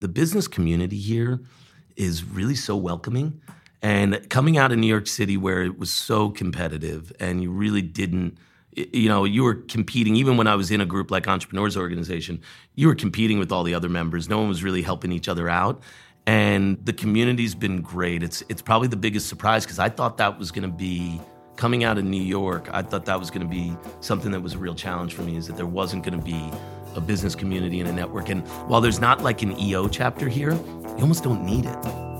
the business community here is really so welcoming. And coming out of New York City, where it was so competitive, and you really didn't, you know, you were competing. Even when I was in a group like Entrepreneurs Organization, you were competing with all the other members. No one was really helping each other out. And the community's been great. It's it's probably the biggest surprise because I thought that was going to be coming out of New York. I thought that was going to be something that was a real challenge for me. Is that there wasn't going to be a business community and a network. And while there's not like an EO chapter here, you almost don't need it.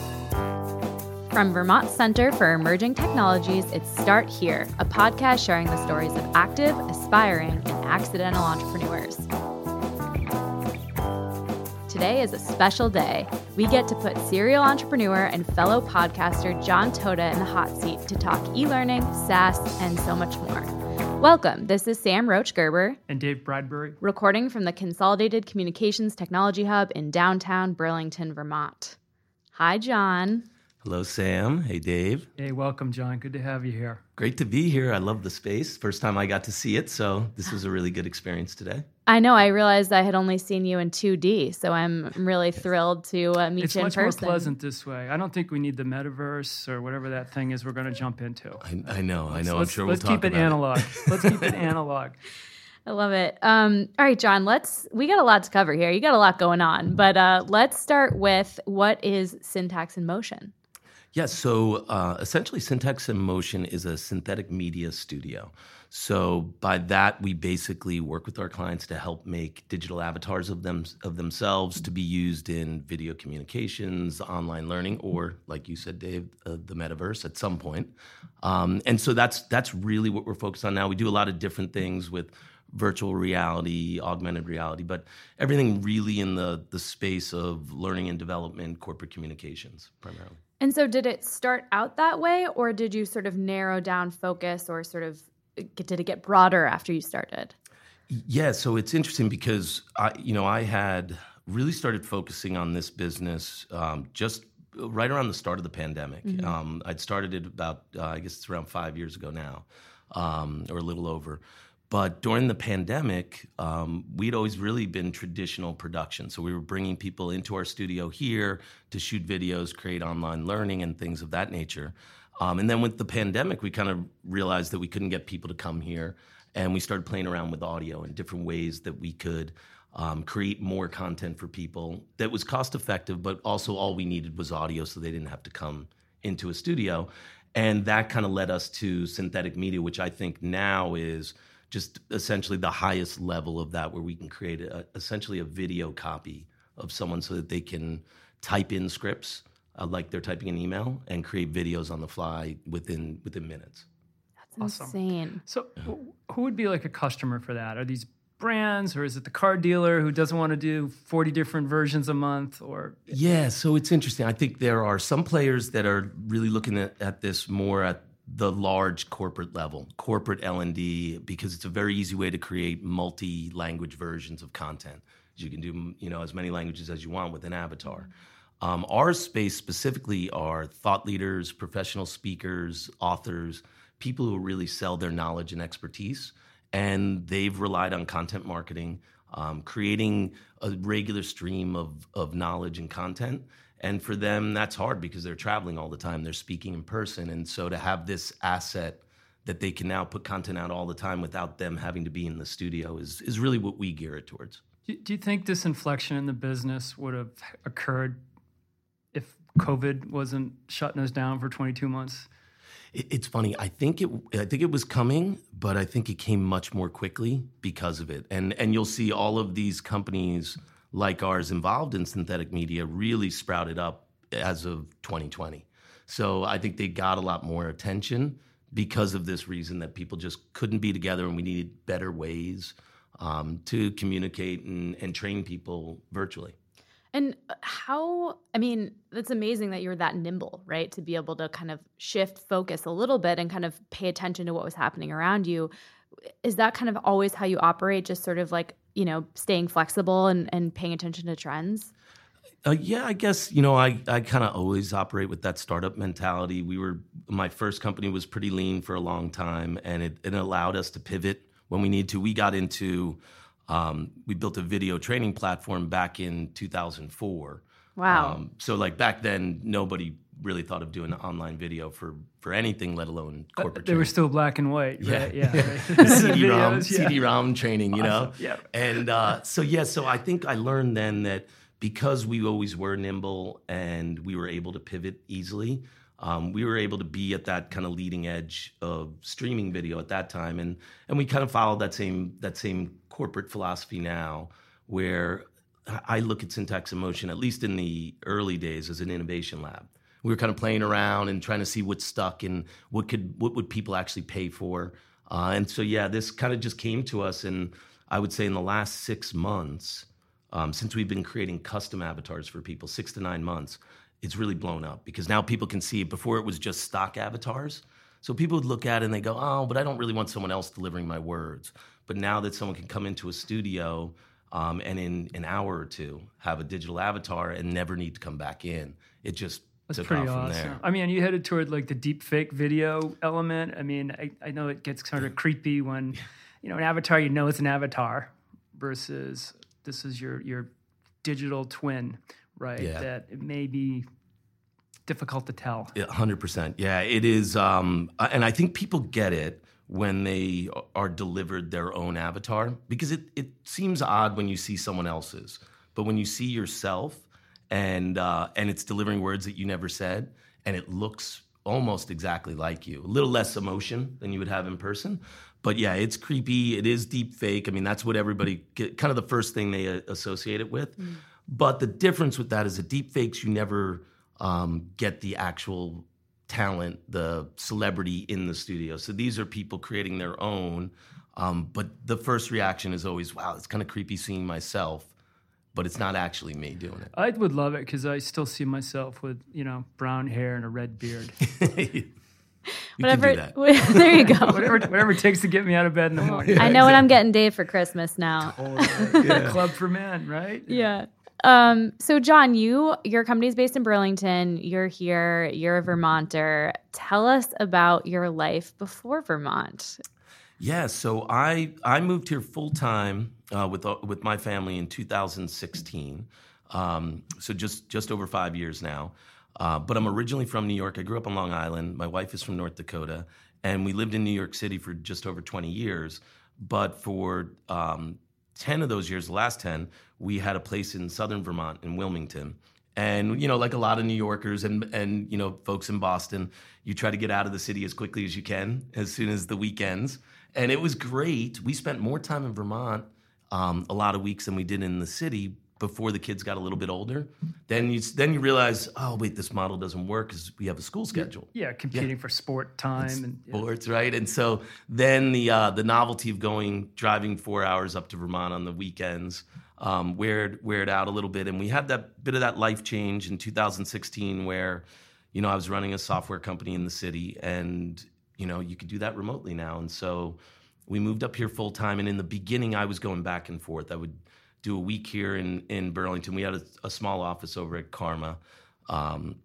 From Vermont Center for Emerging Technologies, it's Start Here, a podcast sharing the stories of active, aspiring, and accidental entrepreneurs. Today is a special day. We get to put serial entrepreneur and fellow podcaster John Toda in the hot seat to talk e learning, SaaS, and so much more. Welcome. This is Sam Roach Gerber and Dave Bradbury, recording from the Consolidated Communications Technology Hub in downtown Burlington, Vermont. Hi, John. Hello, Sam. Hey, Dave. Hey, welcome, John. Good to have you here. Great to be here. I love the space. First time I got to see it, so this was a really good experience today. I know. I realized I had only seen you in 2D, so I'm really thrilled to uh, meet it's you in person. It's much more pleasant this way. I don't think we need the metaverse or whatever that thing is we're going to jump into. I, I know. I know. Let's, I'm sure let's we'll keep it analog. It. let's keep it analog. I love it. Um, all right, John. Let's. We got a lot to cover here. You got a lot going on, but uh, let's start with what is syntax in motion. Yes, so uh, essentially, Syntax in Motion is a synthetic media studio. So by that, we basically work with our clients to help make digital avatars of them of themselves to be used in video communications, online learning, or like you said, Dave, uh, the metaverse at some point. Um, and so that's that's really what we're focused on now. We do a lot of different things with virtual reality, augmented reality, but everything really in the the space of learning and development, corporate communications primarily. And so, did it start out that way, or did you sort of narrow down focus, or sort of did it get broader after you started? Yeah, so it's interesting because I, you know, I had really started focusing on this business um, just right around the start of the pandemic. Mm-hmm. Um, I'd started it about, uh, I guess it's around five years ago now, um, or a little over. But during the pandemic, um, we'd always really been traditional production. So we were bringing people into our studio here to shoot videos, create online learning, and things of that nature. Um, and then with the pandemic, we kind of realized that we couldn't get people to come here. And we started playing around with audio and different ways that we could um, create more content for people that was cost effective, but also all we needed was audio so they didn't have to come into a studio. And that kind of led us to synthetic media, which I think now is just essentially the highest level of that, where we can create a, essentially a video copy of someone so that they can type in scripts uh, like they're typing an email and create videos on the fly within within minutes. That's awesome. insane. So, who would be like a customer for that? Are these brands or is it the car dealer who doesn't want to do 40 different versions a month or yeah so it's interesting i think there are some players that are really looking at, at this more at the large corporate level, corporate L&D, because it's a very easy way to create multi-language versions of content. You can do you know as many languages as you want with an avatar. Um, our space specifically are thought leaders, professional speakers, authors, people who really sell their knowledge and expertise, and they've relied on content marketing, um, creating a regular stream of of knowledge and content and for them, that's hard because they're traveling all the time. They're speaking in person. And so to have this asset that they can now put content out all the time without them having to be in the studio is, is really what we gear it towards. Do you think this inflection in the business would have occurred if COVID wasn't shutting us down for 22 months? It's funny. I think it. I think it was coming, but I think it came much more quickly because of it. And and you'll see all of these companies like ours involved in synthetic media really sprouted up as of 2020. So I think they got a lot more attention because of this reason that people just couldn't be together and we needed better ways um, to communicate and, and train people virtually. And how, I mean, it's amazing that you're that nimble, right? To be able to kind of shift focus a little bit and kind of pay attention to what was happening around you. Is that kind of always how you operate? Just sort of like you know, staying flexible and, and paying attention to trends? Uh, yeah, I guess you know I I kind of always operate with that startup mentality. We were my first company was pretty lean for a long time, and it, it allowed us to pivot when we need to. We got into Um, we built a video training platform back in 2004. Wow. Um, so like back then, nobody really thought of doing online video for for anything, let alone corporate. They were still black and white, Yeah. right? Yeah. right. CD-ROM, yeah. CD-ROM training, you know. Yeah. And uh, so yeah, so I think I learned then that because we always were nimble and we were able to pivot easily, um, we were able to be at that kind of leading edge of streaming video at that time, and and we kind of followed that same that same corporate philosophy now, where I look at Syntax Emotion, at least in the early days, as an innovation lab. We were kind of playing around and trying to see what stuck and what could what would people actually pay for. Uh, and so yeah, this kind of just came to us, and I would say in the last six months, um, since we've been creating custom avatars for people, six to nine months, it's really blown up because now people can see. Before it was just stock avatars. So people would look at it and they go, oh, but I don't really want someone else delivering my words. But now that someone can come into a studio um, and in an hour or two have a digital avatar and never need to come back in, it just That's took pretty off from awesome. there. I mean, you headed toward like the deep fake video element. I mean, I, I know it gets kind of creepy when, you know, an avatar, you know it's an avatar versus this is your your digital twin, right? Yeah. That it may be difficult to tell. Yeah, hundred percent. Yeah, it is, um, uh, and I think people get it when they are delivered their own avatar because it it seems odd when you see someone else's, but when you see yourself and uh, and it's delivering words that you never said, and it looks almost exactly like you, a little less emotion than you would have in person. But yeah, it's creepy. It is deep fake. I mean, that's what everybody get, kind of the first thing they uh, associate it with. But the difference with that is that deep fakes, you never um, get the actual talent, the celebrity in the studio. So these are people creating their own. Um, but the first reaction is always, wow, it's kind of creepy seeing myself, but it's not actually me doing it. I would love it because I still see myself with you know brown hair and a red beard. it. Whatever. can do that. there you go. whatever, whatever it takes to get me out of bed in the morning. I know what I'm getting Dave for Christmas now. Club for men, right? Yeah. Um, so John, you your company's based in Burlington. You're here. You're a Vermonter. Tell us about your life before Vermont. Yeah, so I I moved here full time uh, with uh, with my family in 2016. Um, so just just over five years now. Uh, but I'm originally from New York. I grew up on Long Island. My wife is from North Dakota, and we lived in New York City for just over 20 years. But for um, 10 of those years, the last 10, we had a place in southern Vermont in Wilmington. And you know, like a lot of New Yorkers and and you know, folks in Boston, you try to get out of the city as quickly as you can, as soon as the weekends. And it was great. We spent more time in Vermont um, a lot of weeks than we did in the city before the kids got a little bit older. Then you then you realize, oh wait, this model doesn't work because we have a school schedule Yeah, competing for sport time and yeah. sports, right? And so then the uh, the novelty of going driving four hours up to Vermont on the weekends um, weared weared out a little bit, and we had that bit of that life change in 2016 where you know I was running a software company in the city, and you know you could do that remotely now, and so we moved up here full time. And in the beginning, I was going back and forth. I would do a week here in in Burlington. We had a, a small office over at Karma. Um,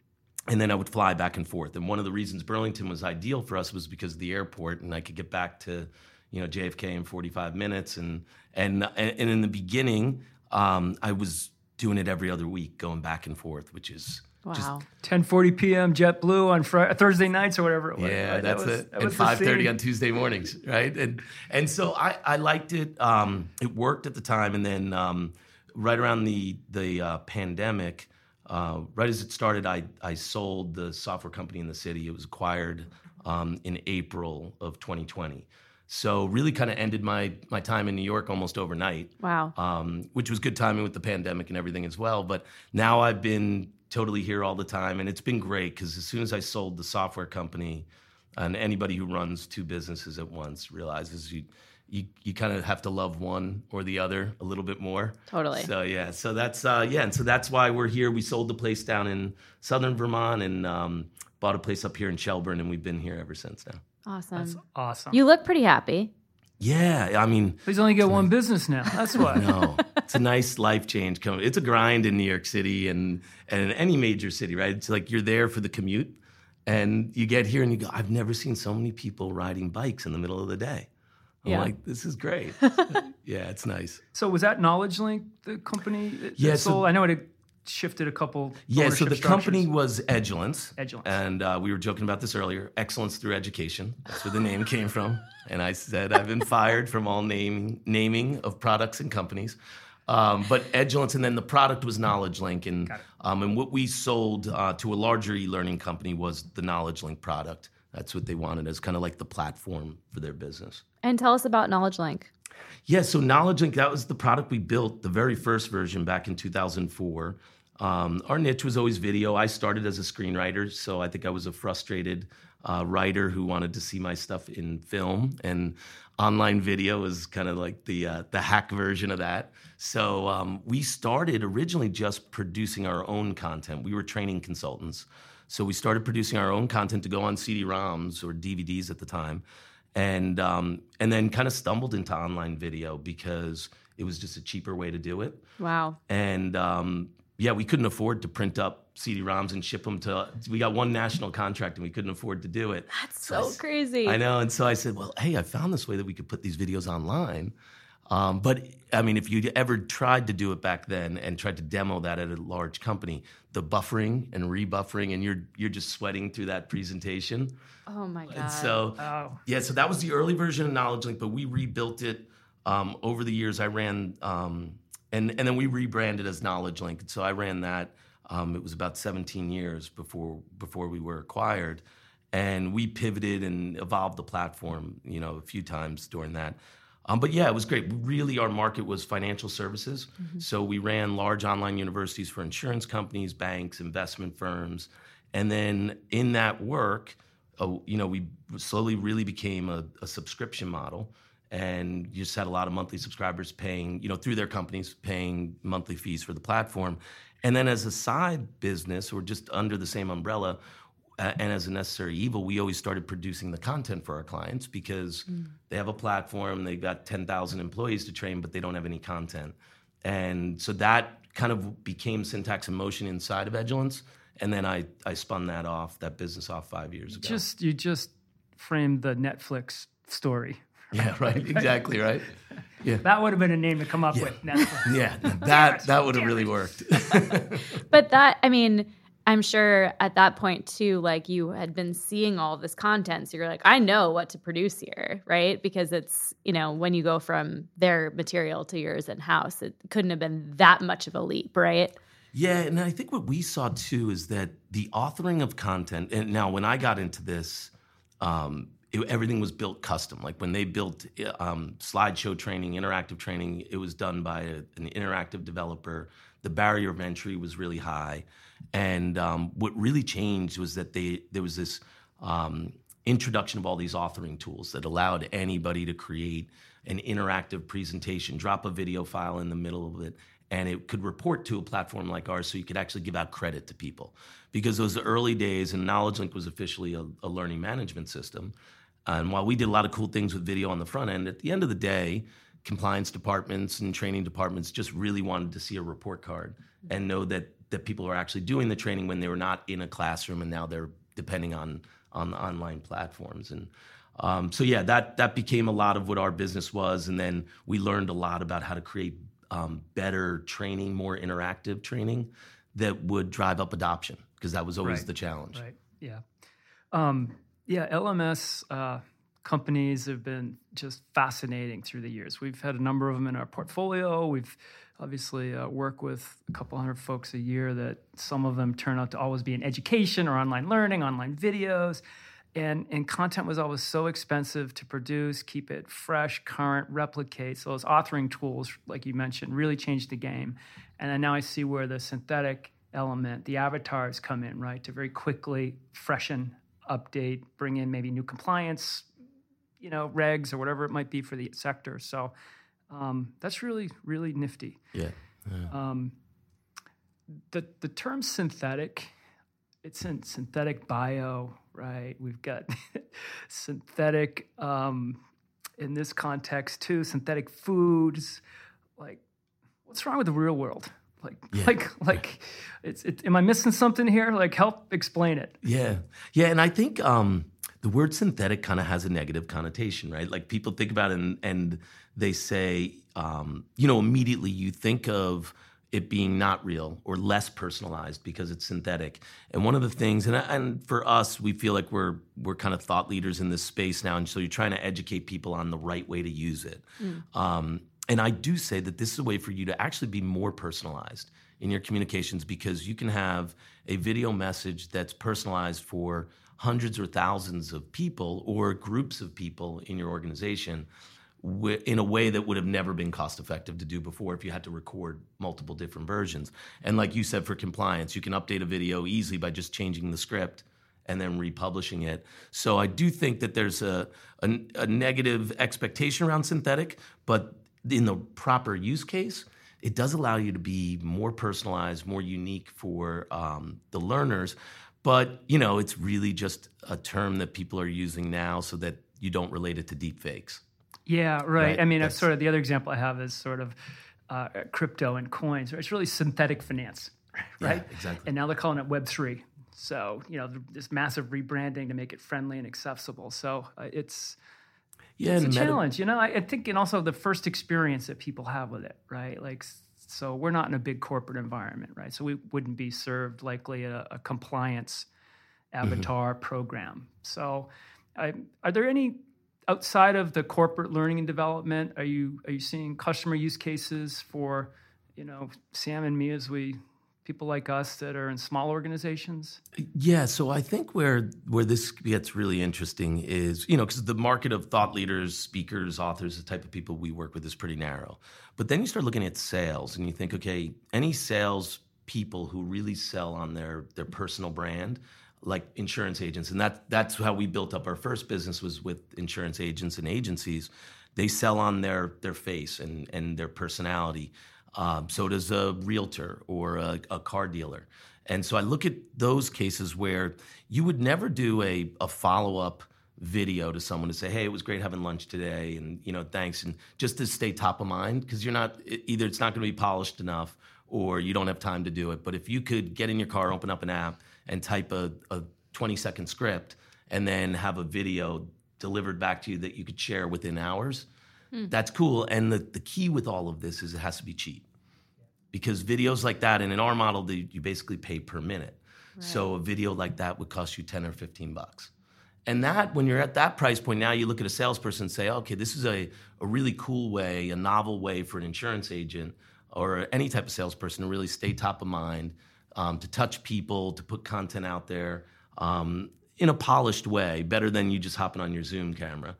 and then I would fly back and forth. And one of the reasons Burlington was ideal for us was because of the airport, and I could get back to, you know, JFK in 45 minutes. And and and in the beginning, um, I was doing it every other week, going back and forth, which is just Wow. 10:40 p.m. JetBlue on Friday, Thursday nights or whatever it was. yeah, right? That that's was- it. that And five thirty on Tuesday mornings, right? And and so I I liked it. Um, it worked at the time, and then um, right around the the uh, pandemic, uh, right as it started, I I sold the software company in the city. It was acquired um, in April of 2020. So really, kind of ended my my time in New York almost overnight Wow. um, which was good timing with the pandemic and everything as well. But now I've been totally here all the time, and it's been great because as soon as I sold the software company, and anybody who runs two businesses at once realizes you you, you kind of have to love one or the other a little bit more. Totally. So yeah, so that's uh, yeah, and so that's why we're here. We sold the place down in southern Vermont and um, bought a place up here in Shelburne, and we've been here ever since now. Awesome. That's awesome. You look pretty happy. Yeah, I mean, He's only got one business now. That's why. No, it's a nice life change. Coming, it's a grind in New York City and and in any major city, right? It's like you're there for the commute, and you get here and you go. I've never seen so many people riding bikes in the middle of the day. I'm Yeah. like, this is great. Yeah, it's nice. So was that Knowledge Link the company? That Yeah, that so- I know it shifted a couple. Yeah, so ownership the company was Edulence. Edulence. And uh, we were joking about this earlier. Excellence through education. That's where the name came from. And I said I've been fired from all naming naming of products and companies. Um, but Edulence, and then the product was Knowledge Link, and um, and what we sold uh, to a larger e-learning company was the Knowledge Link product. That's what they wanted as kind of like the platform for their business. And tell us about Knowledge Link. Yeah, so Knowledge Link, that was the product we built, the very first version back in 2004. Um, our niche was always video. I started as a screenwriter, so I think I was a frustrated uh, writer who wanted to see my stuff in film, and online video is kind of like the uh, the hack version of that. So um, we started originally just producing our own content. We were training consultants, so we started producing our own content to go on CD-ROMs or DVDs at the time and um, and then kind of stumbled into online video because it was just a cheaper way to do it. Wow. And um, yeah, we couldn't afford to print up CD-ROMs and ship them to. We got one national contract and we couldn't afford to do it. That's So so s- crazy. I know, and so I said, "Well, hey, I found this way that we could put these videos online." Um, but I mean, if you ever tried to do it back then and tried to demo that at a large company, the buffering and rebuffering, and you're you're just sweating through that presentation. Oh my god. And so Oh. yeah, so that was the early version of Knowledge Link, but we rebuilt it um, over the years. I ran, um, and and then we rebranded as Knowledge Link. So I ran that. Um, it was about 17 years before before we were acquired, and we pivoted and evolved the platform, you know, a few times during that. Um, but yeah, it was great. Really, our market was financial services. So we ran large online universities for insurance companies, banks, investment firms, and then in that work, uh, you know, we slowly really became a, a subscription model, and you just had a lot of monthly subscribers paying, you know, through their companies paying monthly fees for the platform, and then as a side business or just under the same umbrella, uh, and as a necessary evil, we always started producing the content for our clients because they have a platform, they've got 10,000 employees to train, but they don't have any content. And so that kind of became Syntax and Motion inside of Edulence. And then I, I spun that off, that business off five years ago. Just you just framed the Netflix story. yeah, right. Exactly, right. Yeah. That would have been a name to come up with. Netflix. Yeah, that that would have really worked. But that, I mean, I'm sure at that point too, like you had been seeing all this content. So you're like, I know what to produce here, right? Because it's, you know, when you go from their material to yours in house, it couldn't have been that much of a leap, right? Yeah, and I think what we saw too is that the authoring of content. And now, when I got into this, um, it, everything was built custom. Like when they built um, slideshow training, interactive training, it was done by a, an interactive developer. The barrier of entry was really high, and um, what really changed was that they there was this um, introduction of all these authoring tools that allowed anybody to create an interactive presentation, drop a video file in the middle of it, and it could report to a platform like ours so you could actually give out credit to people. Because those early days, and KnowledgeLink was officially a, a learning management system. And while we did a lot of cool things with video on the front end, at the end of the day, compliance departments and training departments just really wanted to see a report card and know that that people are actually doing the training when they were not in a classroom and now they're depending on on online platforms and um, so yeah that that became a lot of what our business was and then we learned a lot about how to create um, better training more interactive training that would drive up adoption because that was always Right. the challenge Right. Yeah. Um, yeah. LMS uh, companies have been just fascinating through the years. We've had a number of them in our portfolio. We've obviously uh, work with a couple hundred folks a year that some of them turn out to always be in education or online learning, online videos. And, and content was always so expensive to produce, keep it fresh, current, replicate. So those authoring tools, like you mentioned, really changed the game. And then now I see where the synthetic element, the avatars come in, right, to very quickly freshen, update, bring in maybe new compliance, you know, regs or whatever it might be for the sector. So um, that's really, really nifty. yeah Um, the the term synthetic, it's in synthetic bio, right? We've got synthetic um, in this context too, synthetic foods. Like, what's wrong with the real world? Like, Yeah. like, like, it's. It, am I missing something here? Like, help explain it. Yeah, yeah, and I think um, the word synthetic kind of has a negative connotation, right? Like people think about it and, and they say, um, you know, immediately you think of it being not real or less personalized because it's synthetic. And one of the things, and, and for us, we feel like we're we're kind of thought leaders in this space now, and so you're trying to educate people on the right way to use it. Mm. Um, and I do say that this is a way for you to actually be more personalized in your communications because you can have a video message that's personalized for hundreds or thousands of people or groups of people in your organization in a way that would have never been cost effective to do before if you had to record multiple different versions. And like you said, for compliance, you can update a video easily by just changing the script and then republishing it. So I do think that there's a, a, a negative expectation around synthetic, but in the proper use case, it does allow you to be more personalized, more unique for um, the learners. But you know, it's really just a term that people are using now so that you don't relate it to deep fakes. Yeah, right. right? I mean, That's, sort of the other example I have is sort of uh, crypto and coins. It's really synthetic finance, right? Yeah, exactly. And now they're calling it Web three. So you know, this massive rebranding to make it friendly and accessible. So uh, it's yeah, it's a challenge. You know, I, I think, and also the first experience that people have with it, right? Like so we're not in a big corporate environment, right? So we wouldn't be served likely a, a compliance mm-hmm. avatar mm-hmm. program. So, I, are there any outside of the corporate learning and development? Are you are you seeing customer use cases for, you know, Sam and me as we people like us that are in small organizations? Yeah, so I think where where this gets really interesting is, you know, because the market of thought leaders, speakers, authors, the type of people we work with is pretty narrow. But then you start looking at sales and you think, okay, any sales people who really sell on their their personal brand like insurance agents and that that's how we built up our first business was with insurance agents and agencies they sell on their their face and and their personality um, so does a realtor or a, a, car dealer. And so I look at those cases where you would never do a, a follow up video to someone to say, "Hey, it was great having lunch today," and you know, thanks, and just to stay top of mind because you're not either it's not going to be polished enough or you don't have time to do it. But if you could get in your car, open up an app, and type a, a 20 second script, and then have a video delivered back to you that you could share within hours, Hmm. That's cool. And the, the key with all of this is it has to be cheap. Because videos like that, and in our model, they, you basically pay per minute. Right. So a video like that would cost you 10 or 15 bucks. And that, when you're at that price point, now you look at a salesperson and say, okay, this is a, a really cool way, a novel way for an insurance agent or any type of salesperson to really stay top of mind, um, to touch people, to put content out there um, in a polished way, better than you just hopping on your Zoom camera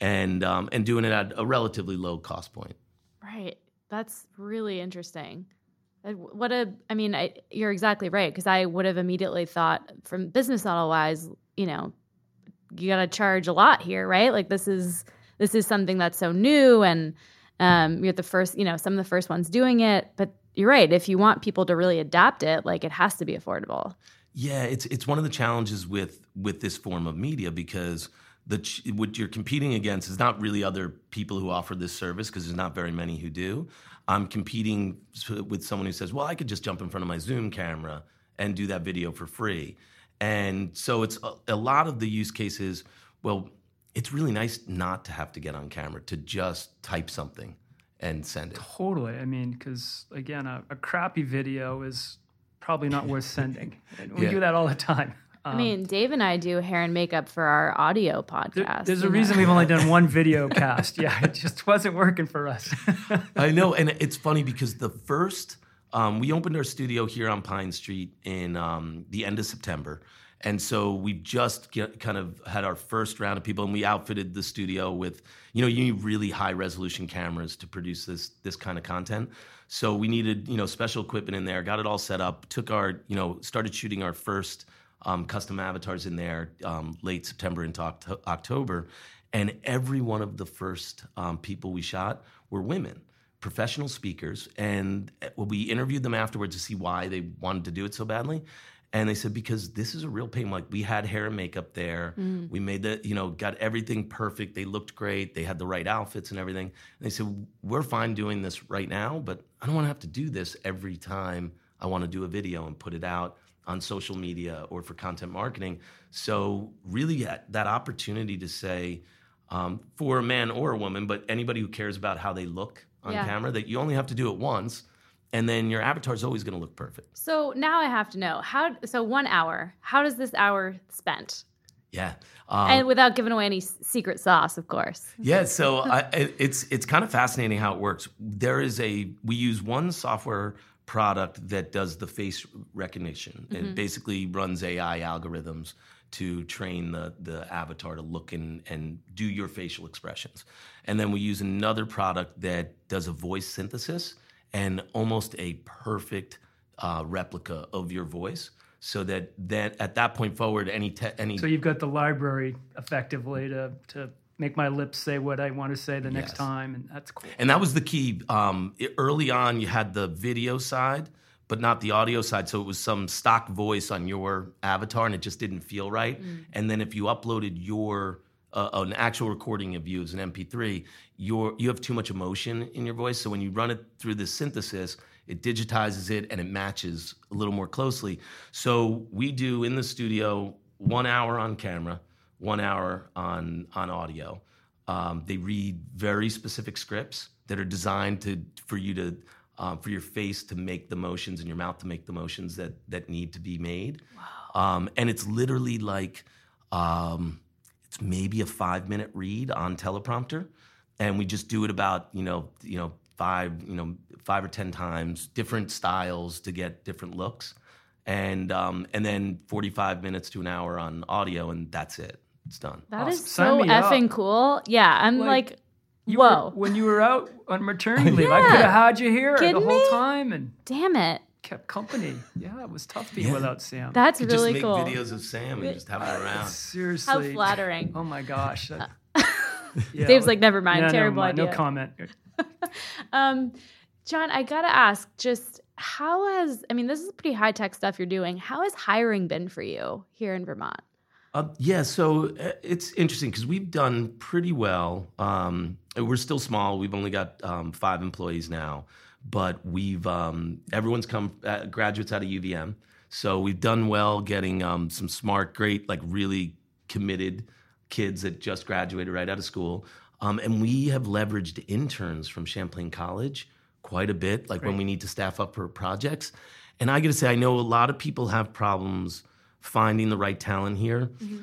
and um, and doing it at a relatively low cost point. Right. That's really interesting. What a, I mean, I, you're exactly right because I would have immediately thought, from business model wise, you know, you got to charge a lot here, right? Like this is this is something that's so new, and um, you're the first, you know, some of the first ones doing it. But you're right. If you want people to really adapt it, like it has to be affordable. Yeah, it's it's one of the challenges with with this form of media because the what you're competing against is not really other people who offer this service because there's not very many who do. I'm competing with someone who says, "Well, I could just jump in front of my Zoom camera and do that video for free." And so it's a, a lot of the use cases. Well, it's really nice not to have to get on camera to just type something and send it. Totally. I mean, because again, a, a, crappy video is probably not worth sending. we yeah. do that all the time. Um, I mean, Dave and I do hair and makeup for our audio podcast. There, there's a know? reason we've only done one video cast. Yeah, it just wasn't working for us. I know, and it's funny because the first um, we opened our studio here on Pine Street in um, the end of September. And so we just get, kind of had our first round of people, and we outfitted the studio with, you know, you need really high resolution cameras to produce this this kind of content. So we needed, you know, special equipment in there. Got it all set up. Took our, you know, started shooting our first um, custom avatars in there um, late September into Oct- October. And every one of the first um, people we shot were women, professional speakers. And uh, we interviewed them afterwards to see why they wanted to do it so badly. And they said, because this is a real pain. Like, we had hair and makeup there. Mm. We made the, you know, got everything perfect. They looked great. They had the right outfits and everything. And they said, we're fine doing this right now, but I don't want to have to do this every time I want to do a video and put it out on social media or for content marketing. So really, that, that opportunity to say um, for a man or a woman, but anybody who cares about how they look on Yeah. camera, that you only have to do it once, and then your avatar is always going to look perfect. So now I have to know how. So one hour. How does this hour spent? Yeah. Um, and without giving away any secret sauce, of course. Yeah, so I, it's it's kind of fascinating how it works. There is a we use one software product that does the face recognition. It basically runs AI algorithms to train the the avatar to look and and do your facial expressions. And then we use another product that does a voice synthesis and almost a perfect uh, replica of your voice. So that then at that point forward, any te- any So you've got the library effectively to to make my lips say what I want to say the next Yes. time, and that's cool. And that was the key. Um, i- early on, you had the video side, but not the audio side. So it was some stock voice on your avatar, and it just didn't feel right. And then if you uploaded your uh, an actual recording of you as an MP3, your you have too much emotion in your voice. So when you run it through the synthesis, it digitizes it and it matches a little more closely. So we do in the studio one hour on camera, one hour on on audio. Um, they read very specific scripts that are designed to for you to um, for your face to make the motions and your mouth to make the motions that that need to be made. Um, and it's literally like um, it's maybe a five minute read on teleprompter, and we just do it about you know you know five you know five or ten times, different styles to get different looks, and um, and then forty five minutes to an hour on audio, and that's it. It's done. That is Awesome. Sign so me up. effing cool. Yeah, I'm Like, like, You whoa, Were, when you were out on maternity leave, I could have had you here the whole me? time and damn it. kept company. Yeah, it was tough being Yeah. without Sam. That's You really just make cool. videos of Sam and just have him around. Seriously. How flattering. Oh my gosh. that- yeah, Dave's like, never mind, Yeah, never terrible mind, idea. No comment. Um, John, I gotta ask, just how has I mean, this is pretty high tech stuff you're doing. How has hiring been for you here in Vermont? Uh, yeah, so uh, it's interesting because we've done pretty well. Um, we're still small. We've only got um, five employees now, but we've um, everyone's come uh, graduates out of UVM, so we've done well getting um, some smart, great, like really committed kids that just graduated right out of school, um, and we have leveraged interns from Champlain College quite a bit, like when we need to staff up for projects. And I got to say, I know a lot of people have problems finding the right talent here. Mm-hmm.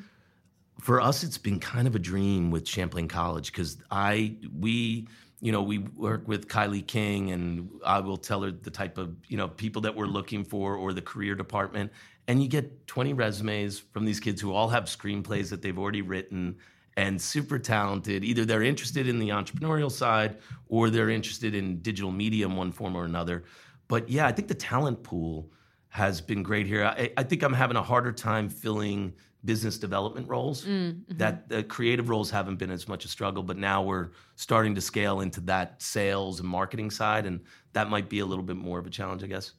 For us, it's been kind of a dream with Champlain College because I we you know we work with Kylie King and I will tell her the type of you know people that we're looking for or the career department, and you get 20 resumes from these kids who all have screenplays that they've already written and super talented. Either they're interested in the entrepreneurial side or they're interested in digital media in one form or another. But yeah, I think the talent pool has been great here. I, I think I'm having a harder time filling business development roles. Mm, mm-hmm. That the creative roles haven't been as much a struggle, but now we're starting to scale into that sales and marketing side, and that might be a little bit more of a challenge, I guess.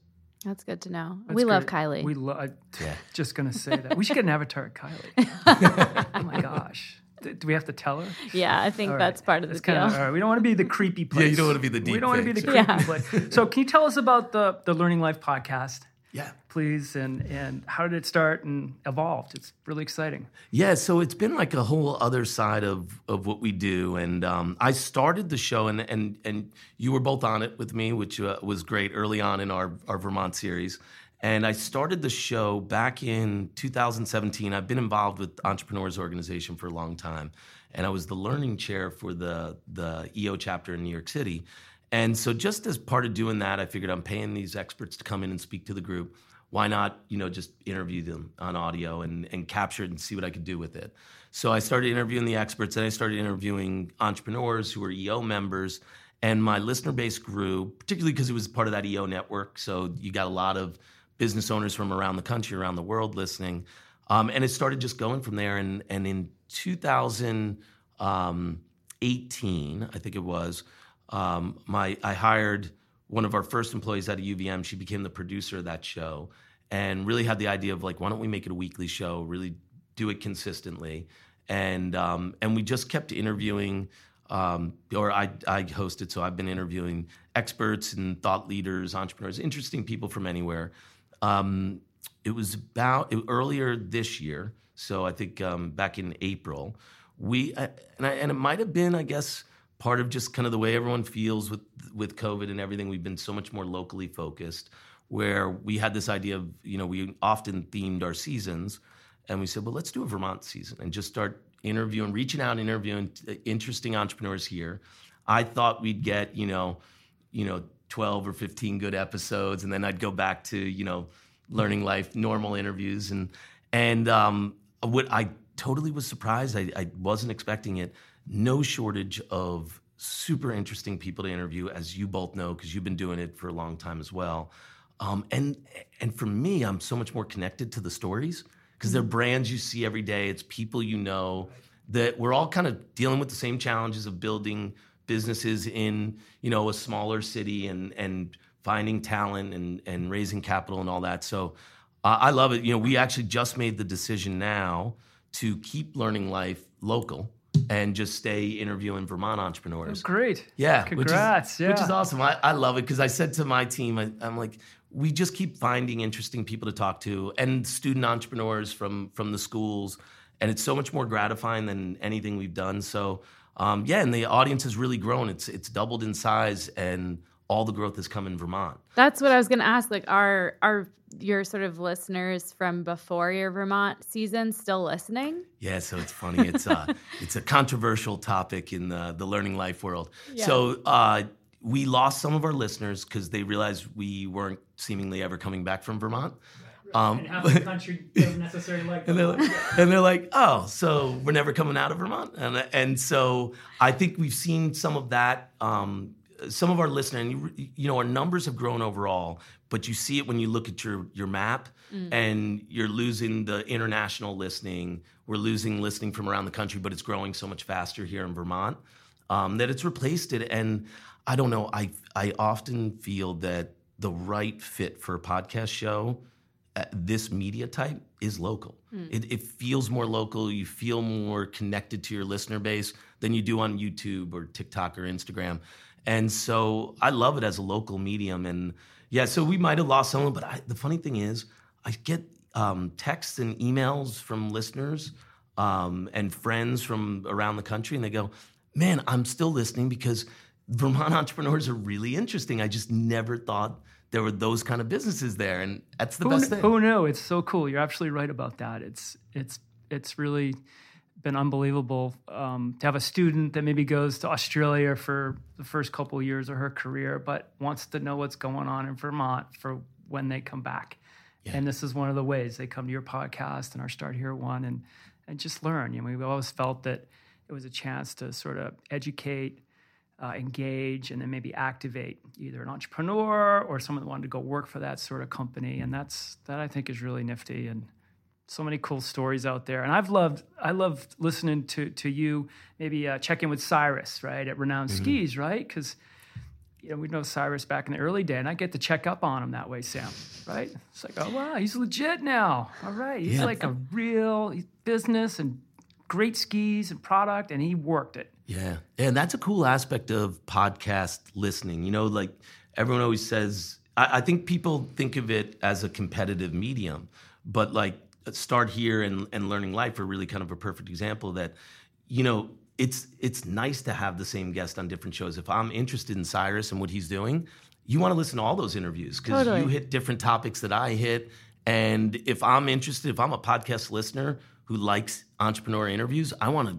That's good to know. That's we love. Kylie. We love. Yeah. Just gonna say that we should get an avatar of Kylie. oh my gosh. Do we have to tell her? yeah, I think All that's right. part of the That's deal. kinda- all right. We don't want to be the creepy place. Yeah, you don't wanna be the deep. We don't want to be the creepy Yeah. place. So, can you tell us about the the Learning Life podcast, Yeah. please, and and how did it start and evolved? It's really exciting. Yeah, so it's been like a whole other side of of what we do, and um, I started the show, and and and you were both on it with me, which uh, was great early on in our our Vermont series. And I started the show back in 2017. I've been involved with Entrepreneurs Organization for a long time, and I was the learning chair for the the EO chapter in New York City. And so, just as part of doing that, I figured I'm paying these experts to come in and speak to the group. Why not, you know, just interview them on audio and, and capture it and see what I could do with it? So I started interviewing the experts, and I started interviewing entrepreneurs who were EO members. And my listener base grew, particularly because it was part of that EO network. So you got a lot of business owners from around the country, around the world listening. Um, and it started just going from there. And, and in 2018, I think it was, um, my I hired one of our first employees of UVM. She became the producer of that show, and really had the idea of like, why don't we make it a weekly show? Really do it consistently, and um, and we just kept interviewing um, or I, I hosted. So I've been interviewing experts and thought leaders, entrepreneurs, interesting people from anywhere. Um, it was about it, earlier this year. So I think um, back in April, we uh, and, I, and it might have been, I guess, part of just kind of the way everyone feels with with COVID and everything. We've been so much more locally focused, where we had this idea of you know we often themed our seasons, and we said, well, let's do a Vermont season and just start interviewing, reaching out, and interviewing interesting entrepreneurs here. I thought we'd get you know, you know, twelve or fifteen good episodes, and then I'd go back to you know, learning life, normal interviews, and and um, what I totally was surprised. I, I wasn't expecting it. No shortage of super interesting people to interview, as you both know, because you've been doing it for a long time as well. Um, and and for me, I'm so much more connected to the stories because they're mm-hmm. brands you see every day. It's people you know that we're all kind of dealing with the same challenges of building businesses in you know a smaller city and and finding talent and and raising capital and all that. So uh, I love it. You know, we actually just made the decision now to keep learning life local and just stay interviewing Vermont entrepreneurs. Oh, great. Yeah. Congrats. Which is, yeah. Which is awesome. I, I love it because I said to my team, I, I'm like, we just keep finding interesting people to talk to and student entrepreneurs from from the schools. And it's so much more gratifying than anything we've done. So um, yeah, and the audience has really grown. It's it's doubled in size and all the growth has come in Vermont. That's what I was going to ask. Like, are are your sort of listeners from before your Vermont season still listening? Yeah, so it's funny. It's uh, it's a controversial topic in the the learning life world. Yeah. So uh, we lost some of our listeners because they realized we weren't seemingly ever coming back from Vermont. Um, and half the country doesn't necessarily like and, they're, and they're like, oh, so we're never coming out of Vermont, and and so I think we've seen some of that um, some of our listeners, you, you know, our numbers have grown overall, but you see it when you look at your your map, mm. and you're losing the international listening. We're losing listening from around the country, but it's growing so much faster here in Vermont um, that it's replaced it. And I don't know. I I often feel that the right fit for a podcast show, uh, this media type, is local. Mm. It, it feels more local. You feel more connected to your listener base than you do on YouTube or TikTok or Instagram. And so I love it as a local medium. And yeah, so we might have lost someone, but I, the funny thing is, I get um, texts and emails from listeners um, and friends from around the country, and they go, Man, I'm still listening because Vermont entrepreneurs are really interesting. I just never thought there were those kind of businesses there, and that's the who best thing. Oh no, It's so cool. You're absolutely right about that. It's it's it's really been unbelievable um, to have a student that maybe goes to Australia for the first couple of years of her career, but wants to know what's going on in Vermont for when they come back. Yeah. And this is one of the ways they come to your podcast and our Start Here one and and just learn. You know, we've always felt that it was a chance to sort of educate, uh, engage, and then maybe activate either an entrepreneur or someone that wanted to go work for that sort of company. And that's that I think is really nifty and so many cool stories out there. And i've loved i love listening to to you maybe uh, check in with cyrus right at Renoun mm-hmm. skis right? Because you know we know cyrus back in the early day and i get to check up on him that way sam right? It's like oh wow he's legit now. All right he's yeah. like a real business and great skis and product and he worked it. Yeah and that's a cool aspect of podcast listening. You know like everyone always says I, I think people think of it as a competitive medium but like start here and, and learning life are really kind of a perfect example that you know it's it's nice to have the same guest on different shows. If i'm interested in cyrus and what he's doing you want to listen to all those interviews because totally. you hit different topics that i hit. And if i'm interested if i'm a podcast listener who likes entrepreneur interviews i want to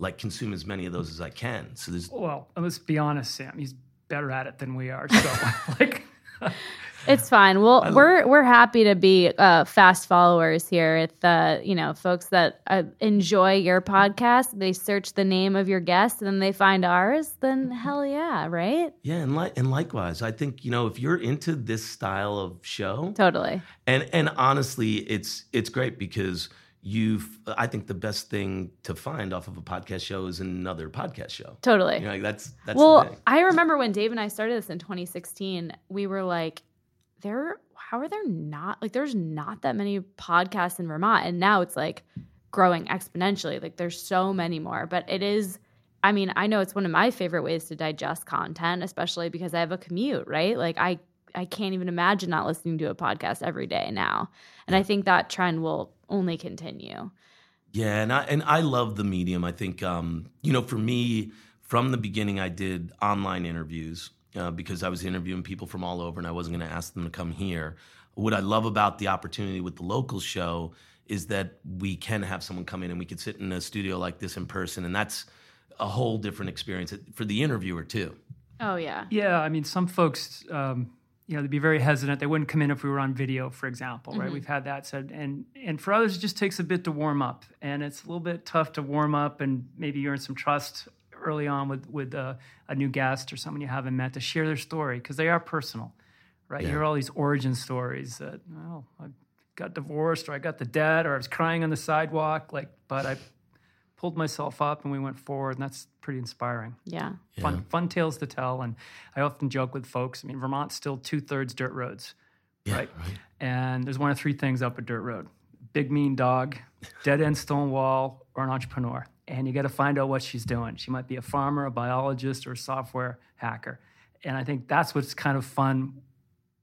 like consume as many of those as i can. So there's well let's be honest sam he's better at it than we are so like it's fine. Well, we're we're happy to be uh, fast followers here. If uh, you know folks that uh, enjoy your podcast, they search the name of your guest and then they find ours. Then hell yeah, right? Yeah, and like and likewise, I think you know if you're into this style of show, totally. And and honestly, it's it's great because you've i think the best thing to find off of a podcast show is another podcast show. Totally. You know, like that's that's well i remember when dave and i started this in 2016 we were like there how are there not like there's not that many podcasts in Vermont. And now it's like growing exponentially. Like there's so many more. But it is I mean, I know it's one of my favorite ways to digest content, especially because I have a commute, right? Like I I can't even imagine not listening to a podcast every day now. And I think that trend will only continue. Yeah, and I and I love the medium. I think um, you know, for me, from the beginning, I did online interviews uh, because I was interviewing people from all over, and I wasn't going to ask them to come here. What I love about the opportunity with the local show is that we can have someone come in and we could sit in a studio like this in person, and that's a whole different experience for the interviewer too. Oh yeah. Yeah, I mean, some folks, um, you know, they'd be very hesitant. They wouldn't come in if we were on video, for example, right? Mm-hmm. We've had that said, and and for others, it just takes a bit to warm up, and it's a little bit tough to warm up and maybe earn some trust early on with with uh, a new guest or someone you haven't met to share their story because they are personal, right? Yeah. You hear all these origin stories that, oh, I got divorced or I got the debt or I was crying on the sidewalk, like, but I pulled myself up and we went forward and that's pretty inspiring yeah. yeah. fun fun tales to tell and i often joke with folks i mean vermont's still two-thirds dirt roads yeah, right? right and there's one of three things up a dirt road big mean dog dead end stone wall or an entrepreneur and you got to find out what she's doing she might be a farmer a biologist or a software hacker and i think that's what's kind of fun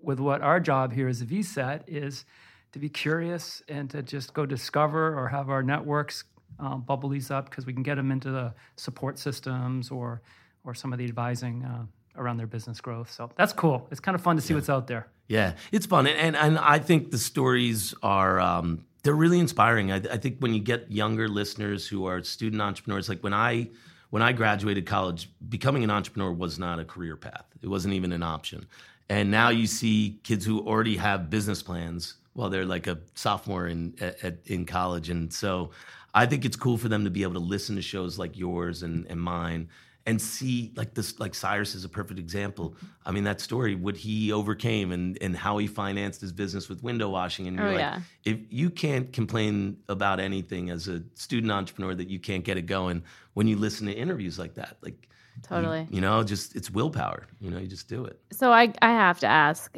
with what our job here as a VCET is to be curious and to just go discover or have our networks um, bubble these up because we can get them into the support systems or or some of the advising uh, around their business growth. So that's cool. It's kind of fun to see yeah. what's out there. Yeah, it's fun, and and, and I think the stories are. Um, they're really inspiring. I, I think when you get younger listeners who are student entrepreneurs, like when I when I graduated college, becoming an entrepreneur was not a career path. It wasn't even an option. And now you see kids who already have business plans while they're like a sophomore in at, in college, and so I think it's cool for them to be able to listen to shows like yours and, and mine and see like this like Cyrus is a perfect example. I mean that story, what he overcame and and how he financed his business with window washing. And you're oh, like, yeah. if you can't complain about anything as a student entrepreneur that you can't get it going when you listen to interviews like that, like totally, you, you know, just it's willpower. You know, you just do it. So I I have to ask,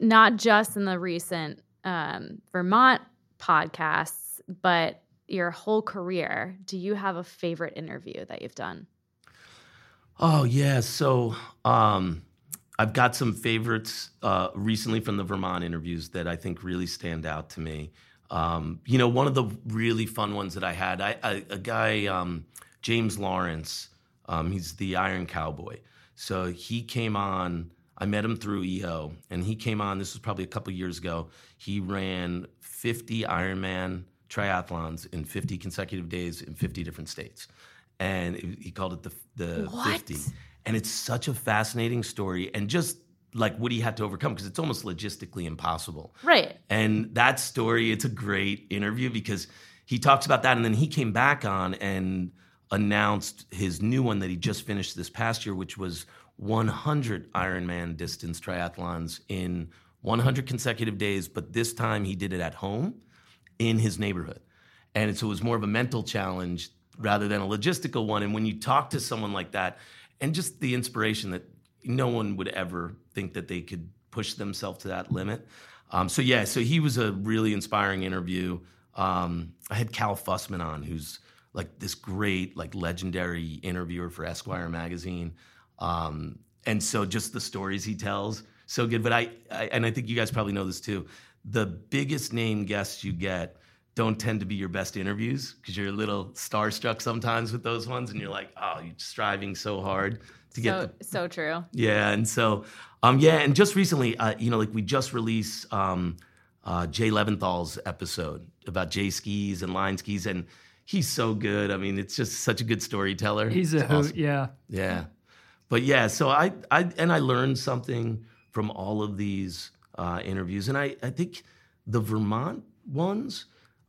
not just in the recent um, Vermont podcasts, but your whole career, do you have a favorite interview that you've done? Oh yeah, so um, I've got some favorites uh, recently from the Vermont interviews that I think really stand out to me. Um, you know, one of the really fun ones that I had, I, I, a guy um, James Lawrence, um, he's the Iron Cowboy. So he came on. I met him through EO, and he came on. This was probably a couple years ago. He ran 50 Ironman triathlons in 50 consecutive days in 50 different states. And he called it the, the 50. And it's such a fascinating story and just like what he had to overcome because it's almost logistically impossible. Right. And that story, it's a great interview because he talks about that and then he came back on and announced his new one that he just finished this past year, which was 100 Ironman distance triathlons in 100 consecutive days. But this time he did it at home in his neighborhood. And so it was more of a mental challenge rather than a logistical one. And when you talk to someone like that, and just the inspiration that no one would ever think that they could push themselves to that limit. Um, so yeah, so he was a really inspiring interview. Um, I had Cal Fussman on, who's like this great, like legendary interviewer for Esquire magazine. Um, and so just the stories he tells, so good. But I, I, and I think you guys probably know this too the biggest name guests you get don't tend to be your best interviews because you're a little starstruck sometimes with those ones, and you're like, oh, you're striving so hard to get. So, the... so true. Yeah, and so, um, yeah, and just recently, uh, you know, like we just released um, uh, Jay Levinthal's episode about J skis and line skis, and he's so good. I mean, it's just such a good storyteller. He's a awesome. yeah, yeah, but yeah. So I, I, and I learned something from all of these uh, interviews. And I, I think the Vermont ones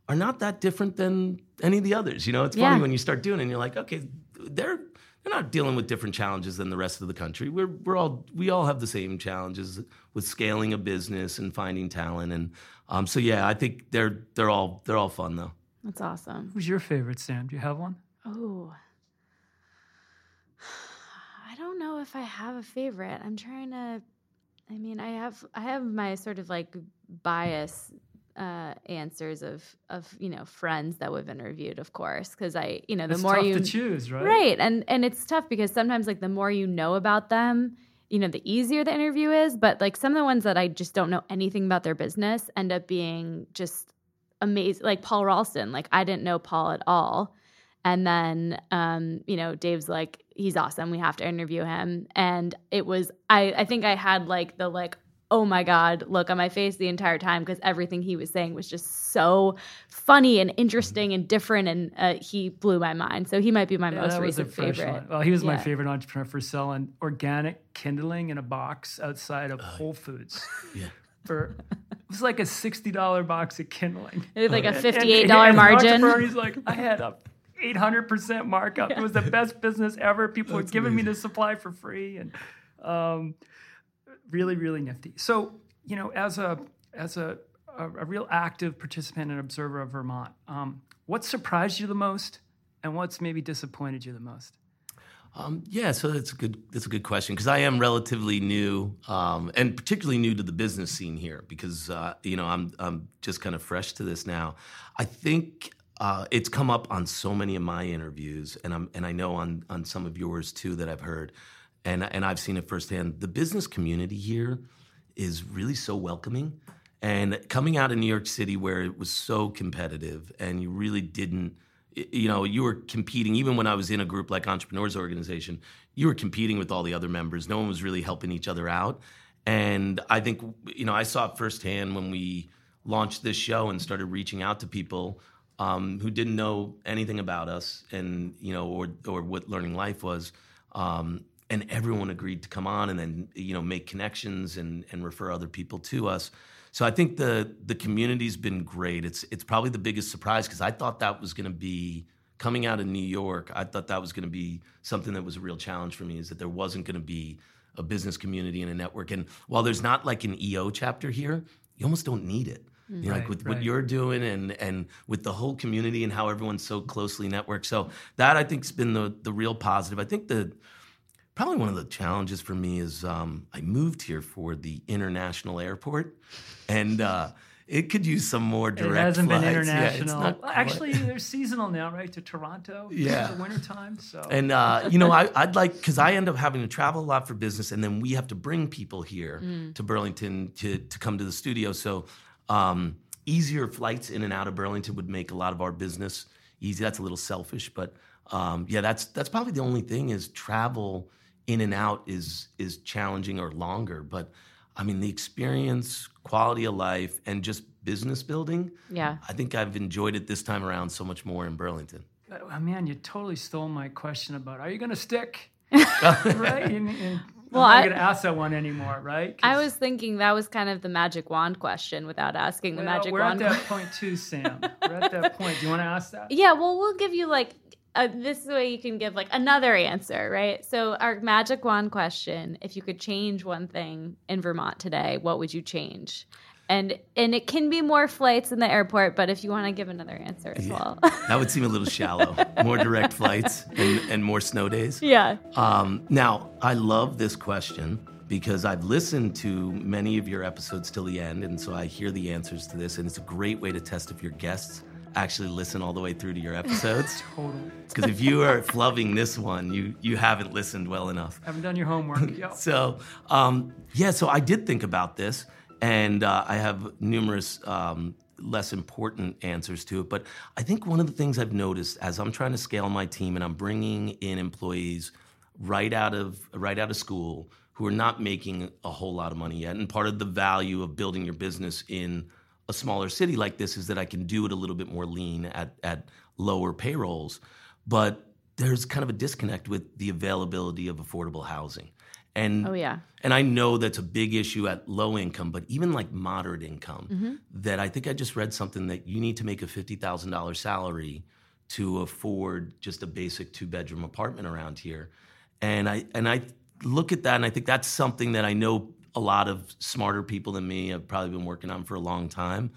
are not that different than any of the others. You know, it's funny yeah. when you start doing it and you're like, okay, they're they're not dealing with different challenges than the rest of the country. We're we're all we all have the same challenges with scaling a business and finding talent. And um, so yeah, I think they're they're all they're all fun though. That's awesome. Who's your favorite, Sam? Do you have one? Oh. I don't know if I have a favorite. I'm trying to I mean, I have I have my sort of like bias uh, answers of of you know friends that we've interviewed, of course, because I you know the It's more tough you to choose, right? right and and it's tough because sometimes like the more you know about them you know the easier the interview is but like some of the ones that i just don't know anything about their business end up being just amazing like paul ralston like i didn't know paul at all and then um you know dave's like he's awesome we have to interview him and it was i i think i had like the like oh my god look on my face the entire time because everything he was saying was just so funny and interesting and different and uh, he blew my mind so he might be my Yeah, most that was a recent favorite one. Well, he was my favorite entrepreneur for selling organic kindling in a box outside of Whole Foods. Yeah. For it was like a sixty dollar box of kindling. It was like a And- and- fifty-eight and margin. entrepreneur, He's like, I had a eight hundred percent markup. It was the best business ever. People were That's giving me the supply for free, and um, really, really nifty. So, you know, as a as a a, a real active participant and observer of Vermont, um, what surprised you the most, and what's maybe disappointed you the most? Um, yeah, so that's a good that's a good question because I am relatively new um, and particularly new to the business scene here because uh, you know I'm I'm just kind of fresh to this now. I think uh, it's come up on so many of my interviews, and I'm and I know on on some of yours too that I've heard, and and I've seen it firsthand. The business community here is really so welcoming. And coming out of New York City, where it was so competitive, and you really didn't, you know, you were competing. Even when I was in a group like Entrepreneurs Organization, you were competing with all the other members. No one was really helping each other out. And I think, you know, I saw it firsthand when we launched this show and started reaching out to people um, who didn't know anything about us, and you know, or or what Learning Life was. Um, and everyone agreed to come on and then you know make connections and and refer other people to us. So I think the the community's been great. It's it's probably the biggest surprise because I thought that was going to be coming out of New York. I thought that was going to be something that was a real challenge for me is that there wasn't going to be a business community and a network. And while there's not like an EO chapter here, you almost don't need it. You know, like with right. what you're doing and and with the whole community and how everyone's so closely networked. So that I think's been the the real positive. I think the probably one of the challenges for me is um, I moved here for the international airport, and uh, it could use some more direct. it hasn't been flights. Yeah, it's international. not Well, actually, they're seasonal now, right? To Toronto. Yeah. In the wintertime. So. And uh, you know, I, I'd like because I end up having to travel a lot for business, and then we have to bring people here Mm. to Burlington to to come to the studio. So um, easier flights in and out of Burlington would make a lot of our business easy. That's a little selfish, but um, yeah, that's that's probably the only thing is travel in and out is is challenging or longer. But I mean, the experience, quality of life, and just business building. yeah I think I've enjoyed it this time around so much more in Burlington. Oh, man, you totally stole my question about are you going to stick? right? And, and Well, I'm not going to ask that one anymore, right? I was thinking that was kind of the magic wand question without asking the well, magic we're wand at that point too, Sam. We're at that point. Do you want to ask that? Yeah, well, we'll give you like uh, this way you can give like another answer, right? So our magic wand question: If you could change one thing in Vermont today, what would you change? And and it can be more flights in the airport, but if you want to give another answer as well, That would seem a little shallow. More direct flights and, and more snow days. yeah, Um, now, I love this question because I've listened to many of your episodes till the end, and so I hear the answers to this, and it's a great way to test if your guests actually listen all the way through to your episodes. Totally. Because if you are flubbing this one, you you haven't listened well enough. Haven't done your homework. Yep. So, um, yeah, so I did think about this, and uh, I have numerous um, less important answers to it. But I think one of the things I've noticed as I'm trying to scale my team and I'm bringing in employees right out of right out of school who are not making a whole lot of money yet, and part of the value of building your business in a smaller city like this is that I can do it a little bit more lean at at lower payrolls, but there's kind of a disconnect with the availability of affordable housing. And oh yeah, and I know that's a big issue at low income, but even like moderate income, Mm-hmm. that I think I just read something that you need to make a $50,000 salary to afford just a basic two bedroom apartment around here. And I, and I look at that and I think that's something that I know a lot of smarter people than me have probably been working on for a long time.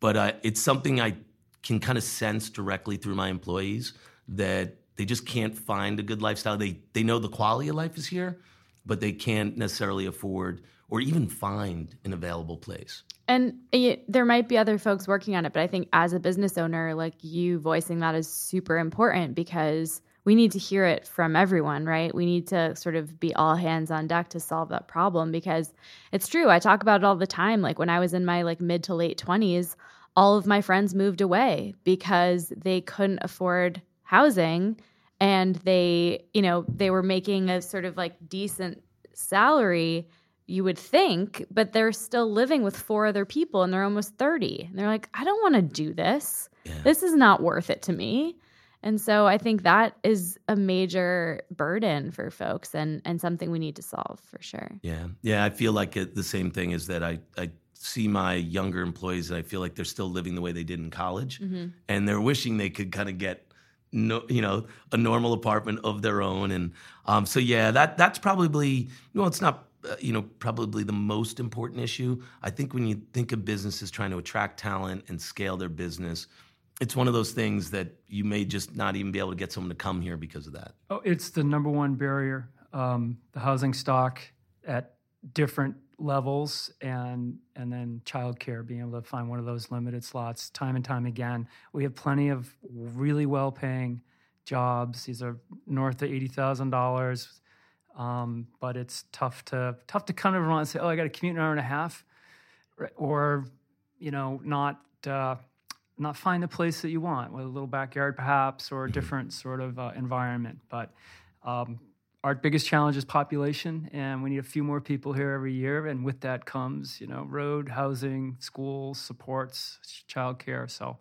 But uh, it's something I can kind of sense directly through my employees that they just can't find a good lifestyle. They, they know the quality of life is here, but they can't necessarily afford or even find an available place. And it, there might be other folks working on it, but I think as a business owner, like you voicing that is super important because we need to hear it from everyone, right? We need to sort of be all hands on deck to solve that problem because it's true. I talk about it all the time. Like when I was in my like mid to late 20s, all of my friends moved away because they couldn't afford housing and they, you know, they were making a sort of like decent salary you would think, but they're still living with four other people and they're almost 30. And they're like, I don't want to do this. Yeah. This is not worth it to me. And so I think that is a major burden for folks and and something we need to solve for sure. Yeah. Yeah, I feel like it, the same thing is that I I see my younger employees and I feel like they're still living the way they did in college mm-hmm. and they're wishing they could kind of get no, you know, a normal apartment of their own and um, so yeah, that that's probably no, it's not uh, you know probably the most important issue. I think when you think of businesses trying to attract talent and scale their business, it's one of those things that you may just not even be able to get someone to come here because of that. Oh, it's the number one barrier. Um, the housing stock at different levels, and and then childcare, being able to find one of those limited slots time and time again. We have plenty of really well-paying jobs. These are north of eighty thousand dollars, um, but it's tough to tough to come to Vermont and say, "Oh, I got to commute an hour and a half," or you know, not. Uh, not find the place that you want, with a little backyard perhaps, or a mm-hmm. different sort of uh, environment. But um, our biggest challenge is population, and we need a few more people here every year. And with that comes, you know, road, housing, schools, supports, childcare. So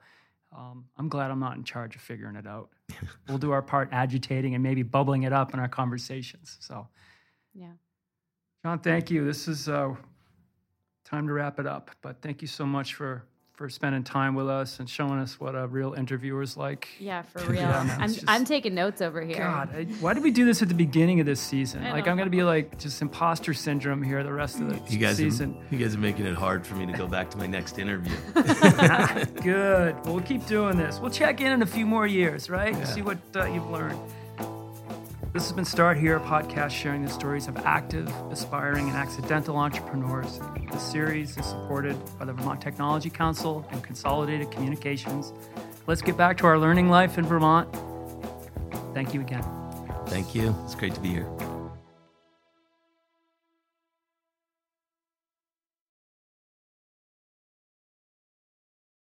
um, I'm glad I'm not in charge of figuring it out. we'll do our part agitating and maybe bubbling it up in our conversations. So, yeah. John, thank you. This is uh, time to wrap it up. But thank you so much for for spending time with us and showing us what a real interviewer is like. Yeah, for real. yeah, no, I'm, just, I'm taking notes over here. God, I, why did we do this at the beginning of this season? I like, I'm going to be like just imposter syndrome here the rest of the you guys season. Are, you guys are making it hard for me to go back to my next interview. Good. Well, we'll keep doing this. We'll check in in a few more years, right? Yeah. See what uh, you've learned. This has been Start Here, a podcast sharing the stories of active, aspiring, and accidental entrepreneurs. The series is supported by the Vermont Technology Council and Consolidated Communications. Let's get back to our learning life in Vermont. Thank you again. Thank you. It's great to be here.